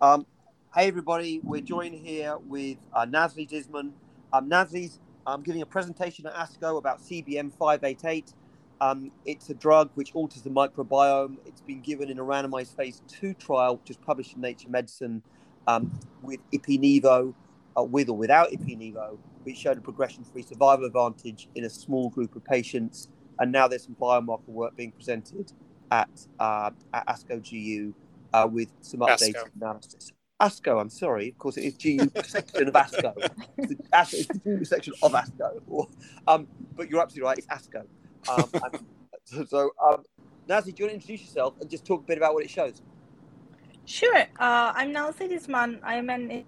Um, hey, everybody. We're joined here with uh, Nazli Dizman. Um, Nazli's um, giving a presentation at ASCO about CBM 588. Um, it's a drug which alters the microbiome. It's been given in a randomized phase two trial, which is published in Nature Medicine um, with Ipi-Nivo, uh, with or without Ipi-Nivo, which showed a progression-free survival advantage in a small group of patients. And now there's some biomarker work being presented at, uh, at ASCO GU uh, with some updated ASCO. analysis. ASCO, I'm sorry, of course it is GU section of ASCO. It's the, it's the GU section of ASCO. Um, but you're absolutely right, it's ASCO. Um, so, so um, Nazli, do you want to introduce yourself and just talk a bit about what it shows? Sure. Uh, I'm Nazli Dizman. I'm an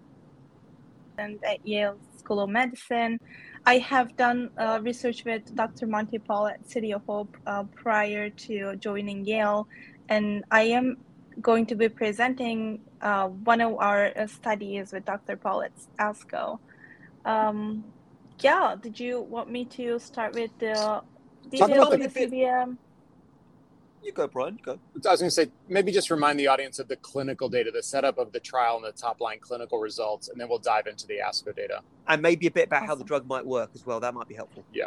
student at Yale School of Medicine. I have done uh, research with Dr. Monty Pal at City of Hope uh, prior to joining Yale, and I am going to be presenting uh, one of our uh, studies with Dr. Pal at ASCO. Um, yeah, did you want me to start with the details of the CBM? You go, Brian. Go. I was going to say maybe just remind the audience of the clinical data, the setup of the trial, and the top line clinical results, and then we'll dive into the ASCO data. And maybe a bit about awesome. how the drug might work as well. That might be helpful. Yeah.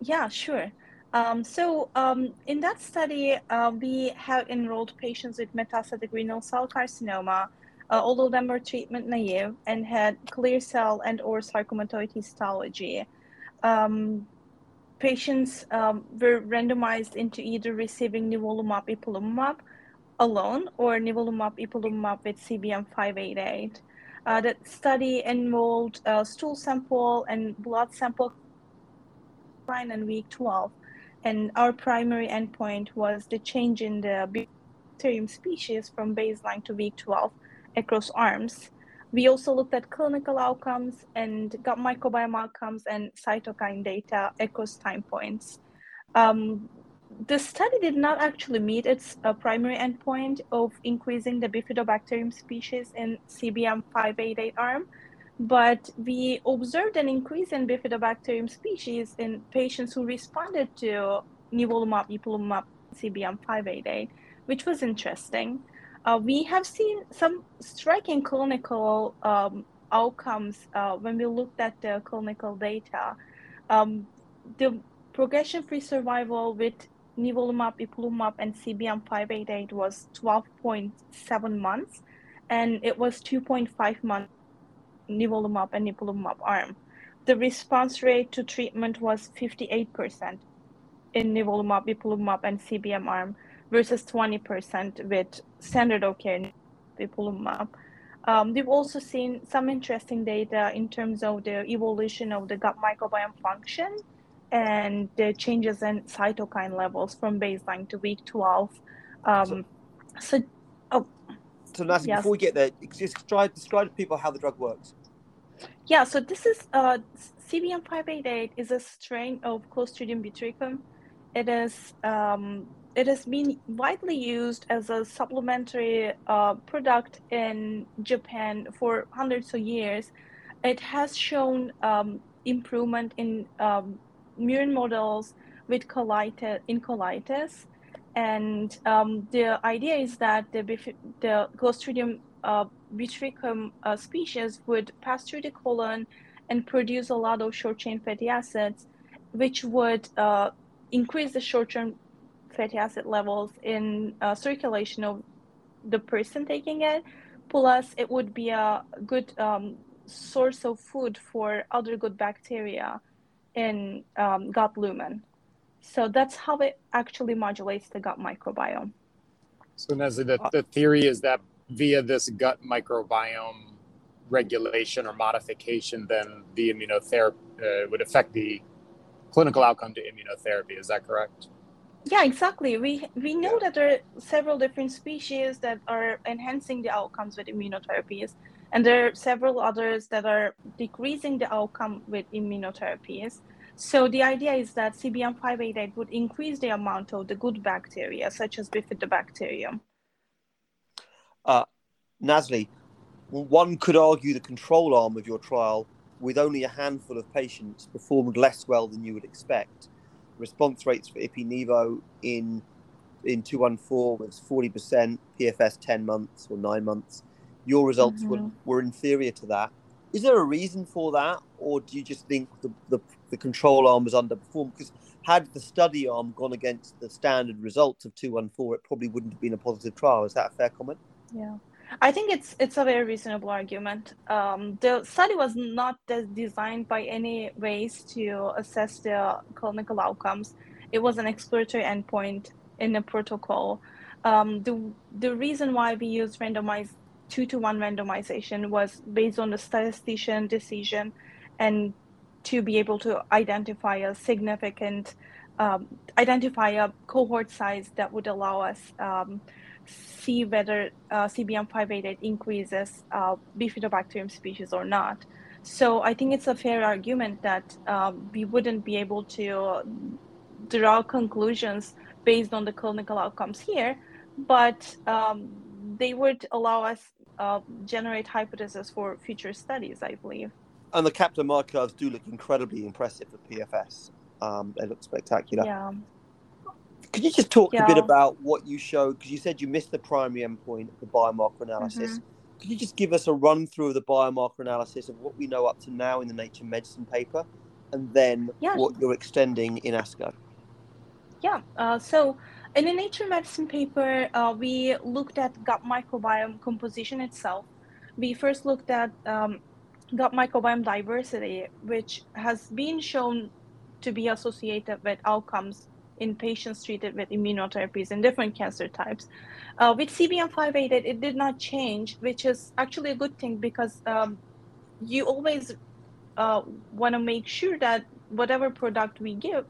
Yeah, sure. Um, so um, in that study, uh, we have enrolled patients with metastatic renal cell carcinoma. Uh, all of them were treatment naive and had clear cell and or sarcomatoid histology. Um, patients um, were randomized into either receiving nivolumab ipilimumab alone or nivolumab ipilimumab with CBM588. Uh, that study enrolled a stool sample and blood sample line and week 12 and our primary endpoint was the change in the bacterium species from baseline to week 12 across arms. We also looked at clinical outcomes and gut microbiome outcomes and cytokine data across time points. Um, the study did not actually meet its uh, primary endpoint of increasing the bifidobacterium species in CBM 588 arm, but we observed an increase in bifidobacterium species in patients who responded to nivolumab, ipilimumab, CBM 588, which was interesting. Uh, we have seen some striking clinical um, outcomes uh, when we looked at the clinical data. Um, the progression-free survival with nivolumab, ipilimumab, and CBM588 was 12.7 months, and it was 2.5 months nivolumab and ipilimumab arm. The response rate to treatment was 58% in nivolumab, ipilimumab, and CBM arm versus 20% with standard of care ipilimumab. Um, we've also seen some interesting data in terms of the evolution of the gut microbiome function and the changes in cytokine levels from baseline to week 12. Um, so, so, oh. So, yes. before we get there, just describe, describe to people how the drug works. Yeah, so this is uh, CBM588 is a strain of Clostridium butyricum. It is um, it has been widely used as a supplementary uh, product in Japan for hundreds of years. It has shown um, improvement in um, murine models with colitis, in colitis. And um, the idea is that the, the Clostridium uh, butyricum uh, species would pass through the colon and produce a lot of short chain fatty acids, which would uh, increase the short chain fatty acid levels in uh, circulation of the person taking it. Plus, it would be a good um, source of food for other good bacteria in um, gut lumen. So that's how it actually modulates the gut microbiome. So, Nazli, the, the theory is that via this gut microbiome regulation or modification, then the immunotherapy uh, would affect the clinical outcome to immunotherapy. Is that correct? Yeah, exactly. We we know that there are several different species that are enhancing the outcomes with immunotherapies, and there are several others that are decreasing the outcome with immunotherapies. So the idea is that CBM588 would increase the amount of the good bacteria, such as bifidobacterium. Uh, Nazli, one could argue the control arm of your trial, with only a handful of patients, performed less well than you would expect. Response rates for Ipi-Nivo in in 214 was 40%, PFS 10 months or 9 months. Your results mm-hmm. were, were inferior to that. Is there a reason for that, or do you just think the, the, the control arm was underperformed? Because had the study arm gone against the standard results of 214, it probably wouldn't have been a positive trial. Is that a fair comment? Yeah. I think it's it's a very reasonable argument. Um, the study was not designed by any ways to assess the clinical outcomes. It was an exploratory endpoint in a protocol. Um, the the reason why we used randomized two to one randomization was based on the statistician decision, and to be able to identify a significant um, identify a cohort size that would allow us um, see whether uh, CBM588 increases uh, bifidobacterium species or not. So I think it's a fair argument that um, we wouldn't be able to draw conclusions based on the clinical outcomes here, but um, they would allow us uh, generate hypotheses for future studies, I believe. And the Kaplan-Meier curves do look incredibly impressive for PFS. Um, they look spectacular. Yeah. Could you just talk yeah. a bit about what you showed? Because you said you missed the primary endpoint of the biomarker analysis. Mm-hmm. Could you just give us a run through of the biomarker analysis of what we know up to now in the Nature Medicine paper, and then yeah. what you're extending in ASCO? Yeah. Uh, so in the Nature Medicine paper, uh, we looked at gut microbiome composition itself. We first looked at um, gut microbiome diversity, which has been shown to be associated with outcomes in patients treated with immunotherapies in different cancer types. Uh, with CBM588, it did not change, which is actually a good thing because um, you always uh, want to make sure that whatever product we give,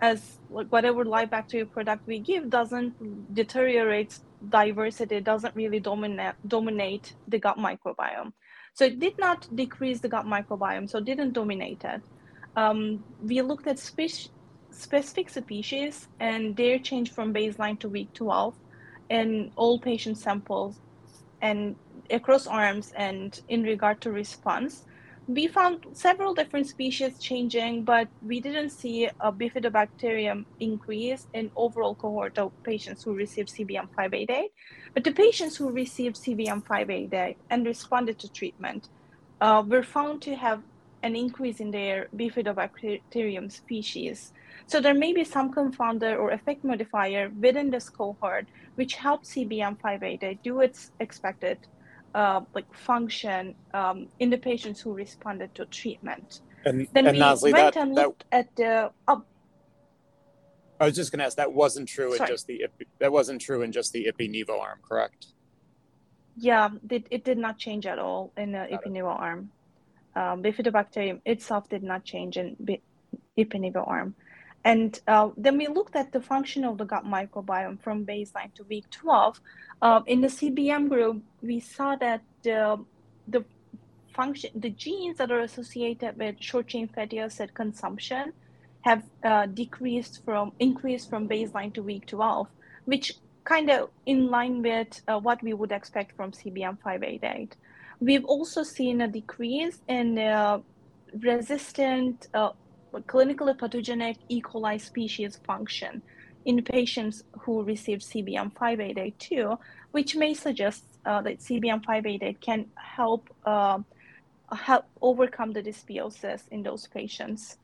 as whatever live bacteria product we give, doesn't deteriorate diversity, doesn't really dominate dominate the gut microbiome. So it did not decrease the gut microbiome, so it didn't dominate it. Um, we looked at species specific species and their change from baseline to week 12 in all patient samples and across arms and in regard to response. We found several different species changing, but we didn't see a bifidobacterium increase in overall cohort of patients who received CBM588. But the patients who received CBM588 and responded to treatment uh, were found to have an increase in their bifidobacterium species so there may be some confounder or effect modifier within this cohort which helps CBM588 do its expected uh, like function um, in the patients who responded to treatment. And then and we went that, and that, looked at the. Uh, I was just going to ask. That wasn't true Sorry. in just the that wasn't true in just the IPI Nivo arm, correct? Yeah, it, it did not change at all in the IPI Nivo arm. Um, bifidobacterium itself did not change in Ipi Nivo arm. And uh, then we looked at the function of the gut microbiome from baseline to week 12. Uh, in the CBM group, we saw that the, the function, the genes that are associated with short chain fatty acid consumption have uh, decreased from, increased from baseline to week 12, which kind of in line with uh, what we would expect from CBM 588. We've also seen a decrease in uh, resistant clinically pathogenic E. coli species function in patients who received CBM5882, which may suggest uh, that CBM588 can help uh, help overcome the dysbiosis in those patients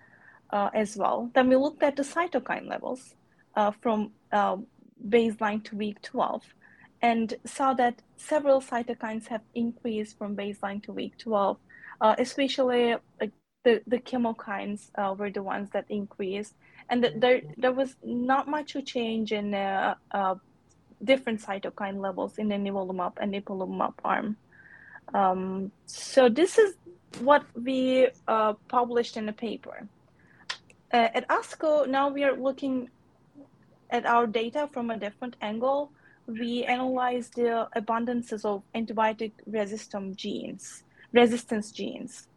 uh, as well. Then we looked at the cytokine levels uh, from uh, baseline to week 12 and saw that several cytokines have increased from baseline to week 12, uh, especially the, the chemokines uh, were the ones that increased. And the, there, there was not much change in uh, uh, different cytokine levels in the nivolumab and ipilimumab arm. Um, so this is what we uh, published in the paper. Uh, at ASCO, now we are looking at our data from a different angle. We analyzed the abundances of antibiotic resistant genes, resistance genes.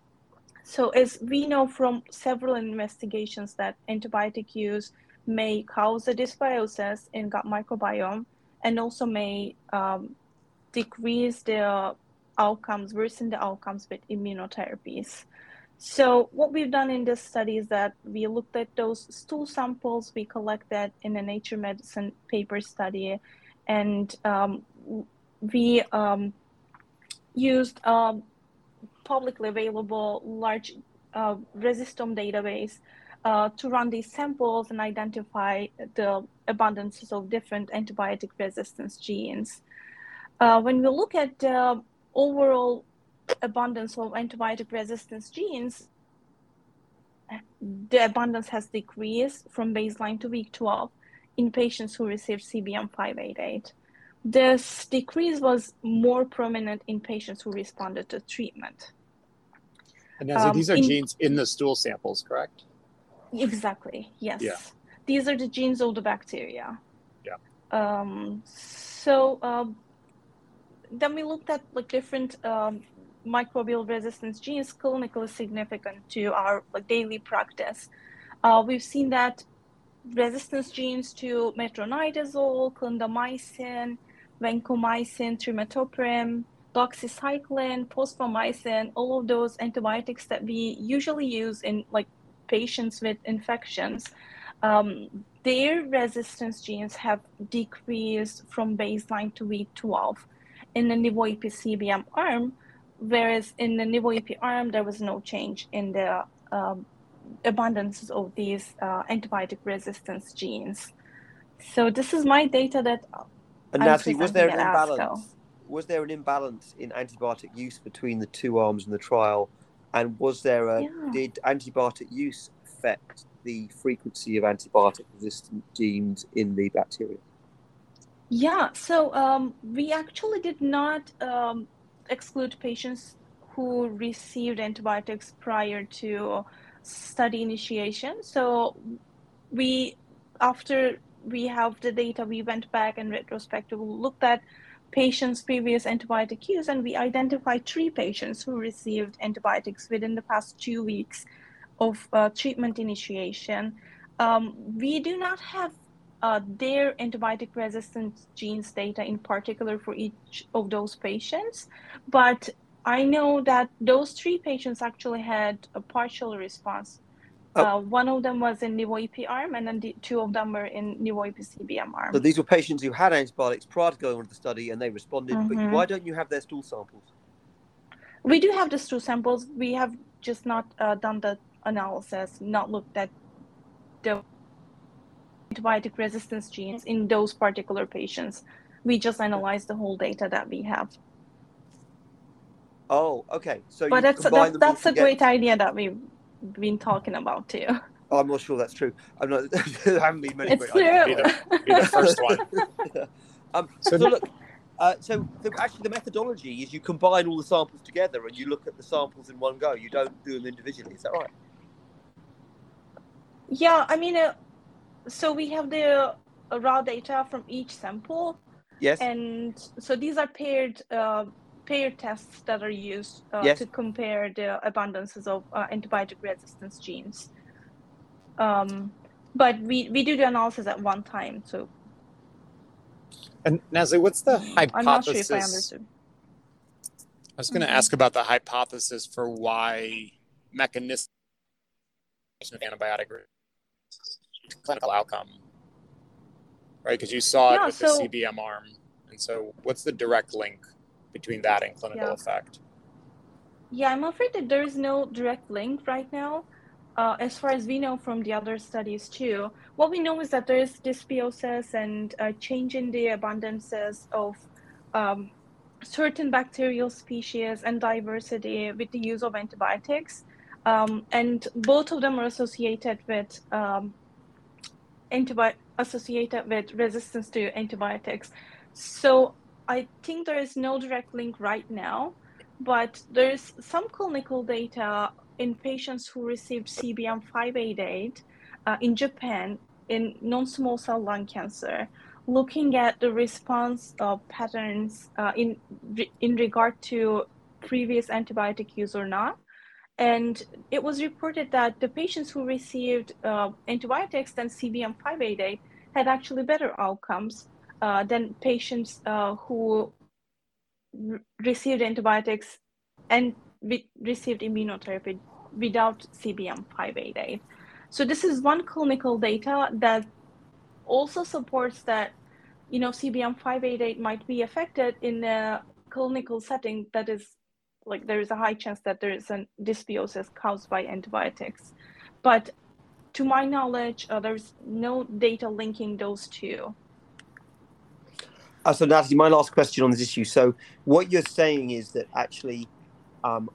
So as we know from several investigations that antibiotic use may cause a dysbiosis in gut microbiome and also may um, decrease the outcomes, worsen the outcomes with immunotherapies. So what we've done in this study is that we looked at those stool samples we collected in a Nature Medicine paper study, and um, we um, used um, publicly available large uh, resistome database uh, to run these samples and identify the abundances of different antibiotic resistance genes. Uh, when we look at the overall abundance of antibiotic resistance genes, the abundance has decreased from baseline to week 12 in patients who received CBM 588. This decrease was more prominent in patients who responded to treatment. And Um, these are in- genes in the stool samples, correct? Exactly. Yes. Yeah. These are the genes of the bacteria. Yeah. Um, so um, then we looked at like different um, microbial resistance genes clinically significant to our like daily practice. Uh, we've seen that resistance genes to metronidazole, clindamycin, vancomycin, trimethoprim, doxycycline, fosfomycin, all of those antibiotics that we usually use in like patients with infections, um, their resistance genes have decreased from baseline to week 12 in the Nivo-Ipi CBM arm, whereas in the Nivo-Ipi arm, there was no change in the um, abundance of these uh, antibiotic resistance genes. So this is my data that And Natalie, was there an presenting at ASCO. imbalance? Was there an imbalance in antibiotic use between the two arms in the trial? And was there a Yeah. did antibiotic use affect the frequency of antibiotic resistant genes in the bacteria? Yeah, so um, we actually did not um, exclude patients who received antibiotics prior to study initiation. So we, after we have the data, we went back and retrospectively looked at patients' previous antibiotic use, and we identified three patients who received antibiotics within the past two weeks of uh, treatment initiation. Um, we do not have uh, their antibiotic resistance genes data in particular for each of those patients, but I know that those three patients actually had a partial response. Oh. Uh, one of them was in Nivo-Ipi arm, and then the two of them were in Nivo-Ipi CBM arm. So these were patients who had antibiotics prior to going on to the study and they responded. But Mhm. why don't you have their stool samples? We do have the stool samples. We have just not uh, done the analysis, not looked at the antibiotic resistance genes in those particular patients. We just analyzed the whole data that we have. Oh, okay. So But you that's that's, that's a great idea that we've been talking about too. I'm not sure that's true. I'm not. I haven't been many It's great ideas. true. Be the, be the first one. um, So- so, look, uh, so the, actually the methodology is you combine all the samples together and you look at the samples in one go. You don't do them individually. Is that right? Yeah, I mean, uh, so we have the uh, raw data from each sample, Yes. and so these are paired uh, paired tests that are used uh, Yes. to compare the abundances of uh, antibiotic resistance genes. Um, but we, we do the analysis at one time, so And Nazli, what's the hypothesis? I'm not sure if I understood. I was going to Mhm. ask about the hypothesis for why mechanistic of antibiotic clinical outcome, right? Because you saw Yeah, it with so- the CBM arm, and so what's the direct link between that and clinical Yeah. effect? Yeah, I'm afraid that there is no direct link right now. Uh, as far as we know from the other studies too, what we know is that there is dysbiosis and a change in the abundances of um, certain bacterial species and diversity with the use of antibiotics. Um, and both of them are associated with um, antibi- associated with resistance to antibiotics. So I think there is no direct link right now, but there's some clinical data in patients who received CBM 588 uh, in Japan in non-small cell lung cancer, looking at the response uh, patterns uh, in in regard to previous antibiotic use or not. And it was reported that the patients who received uh, antibiotics than CBM 588 had actually better outcomes uh, than patients uh, who re- received antibiotics and received immunotherapy without CBM 588. So this is one clinical data that also supports that you know CBM 588 might be affected in a clinical setting, that is like there is a high chance that there is a dysbiosis caused by antibiotics. But to my knowledge, uh, there's no data linking those two. Uh, so, Natalie, my last question on this issue. So, what you're saying is that actually, um,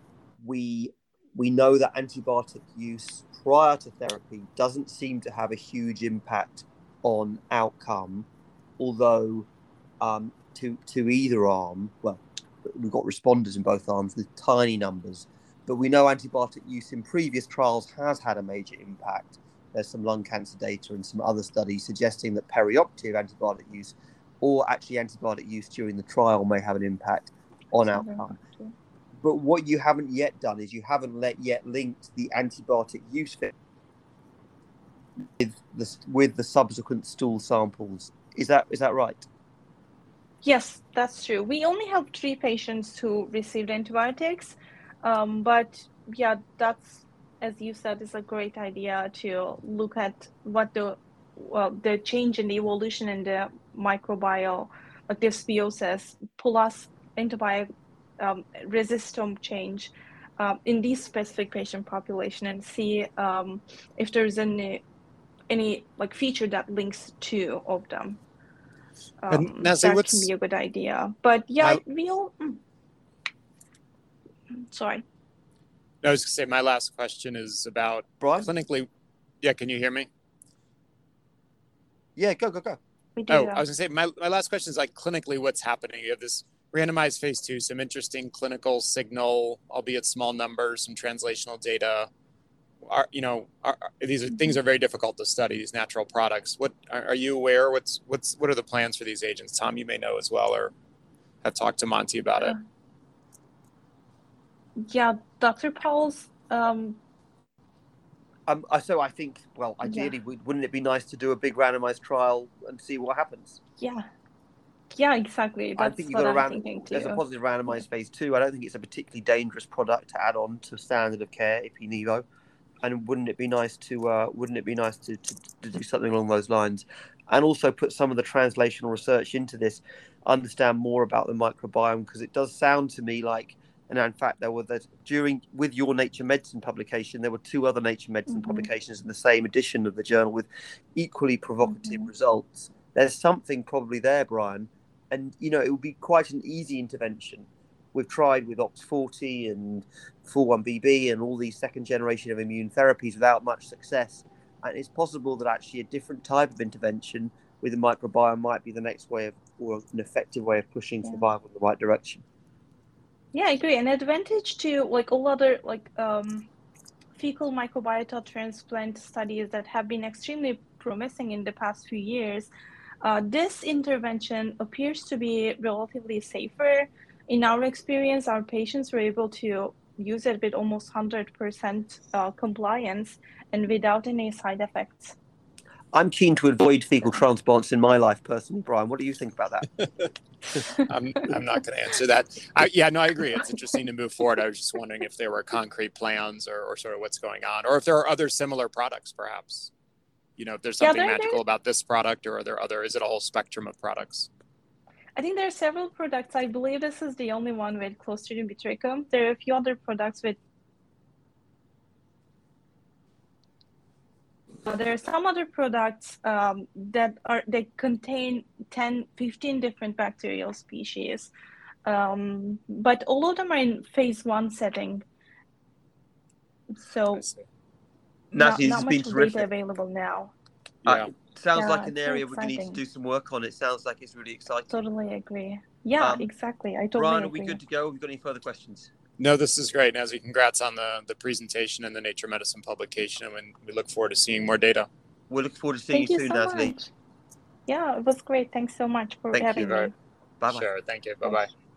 we we know that antibiotic use prior to therapy doesn't seem to have a huge impact on outcome, although um, to to either arm, well, we've got responders in both arms with tiny numbers, but we know antibiotic use in previous trials has had a major impact. There's some lung cancer data and some other studies suggesting that perioperative antibiotic use or actually antibiotic use during the trial may have an impact on outcome. But what you haven't yet done is you haven't let yet linked the antibiotic use with the with the subsequent stool samples. Is that is that right? Yes, that's true. We only have three patients who received antibiotics, um, but yeah, that's as you said, is a great idea to look at what the well, the change in the evolution in the microbiome, like dysbiosis, plus antibiotic um, resistome change um, in these specific patient population and see um, if there's any any like feature that links two of them. Um, that can be a good idea. But yeah, my, we'll. Mm. Sorry. I was going to say my last question is about Brian? clinically. Yeah, can you hear me? Yeah, go go go. Oh, I was going to say my, my last question is like clinically, what's happening? You have this randomized phase two, some interesting clinical signal, albeit small numbers, some translational data. Are you know are, these are, things are very difficult to study these natural products. What are, are, you aware? What's what's what are the plans for these agents? Tom, you may know as well, or have talked to Monty about it. Yeah, Dr. Pal's. Um, um, so I think, well, ideally, yeah. wouldn't it be nice to do a big randomized trial and see what happens? Yeah, yeah, exactly. That's I think you've got a ran- there's a positive randomized phase two. I don't think it's a particularly dangerous product to add on to standard of care Ipi And wouldn't it be nice to uh, wouldn't it be nice to, to, to do something along those lines, and also put some of the translational research into this, understand more about the microbiome because it does sound to me like, and in fact there were that during with your Nature Medicine publication there were two other Nature Medicine mm-hmm. publications in the same edition of the journal with equally provocative mm-hmm. results. There's something probably there, Brian, and you know it would be quite an easy intervention. We've tried with OX40 and 4-1BB and all these second generation of immune therapies without much success. And it's possible that actually a different type of intervention with the microbiome might be the next way of, or an effective way of pushing yeah. survival in the right direction. Yeah, I agree. An advantage to like all other like um, fecal microbiota transplant studies that have been extremely promising in the past few years uh, this intervention appears to be relatively safer. In our experience, our patients were able to use it with almost 100% uh, compliance and without any side effects. I'm keen to avoid fecal transplants in my life personally, Brian. What do you think about that? I'm, I'm not going to answer that. I, yeah, no, I agree. It's interesting to move forward. I was just wondering if there were concrete plans or, or sort of what's going on, or if there are other similar products, perhaps you know if there's something yeah, magical about this product or are there other is it a whole spectrum of products i think there are several products i believe this is the only one with clostridium butyricum there are a few other products with there are some other products um, that are they contain 10 15 different bacterial species um, but all of them are in phase one setting so not, not much terrific. data available now. Uh, sounds yeah, like an area we need to do some work on. It sounds like it's really exciting. Totally agree. Yeah, um, exactly. I totally Brian, agree. are we good to go? Have you got any further questions? No, this is great. Nazli, congrats on the, the presentation and the Nature Medicine publication. And we look forward to seeing more data. We look forward to seeing Thank you, soon, so Natalie. Much. Yeah, it was great. Thanks so much for Thank having you. me. Bye bye. Sure. Thank you. Bye bye.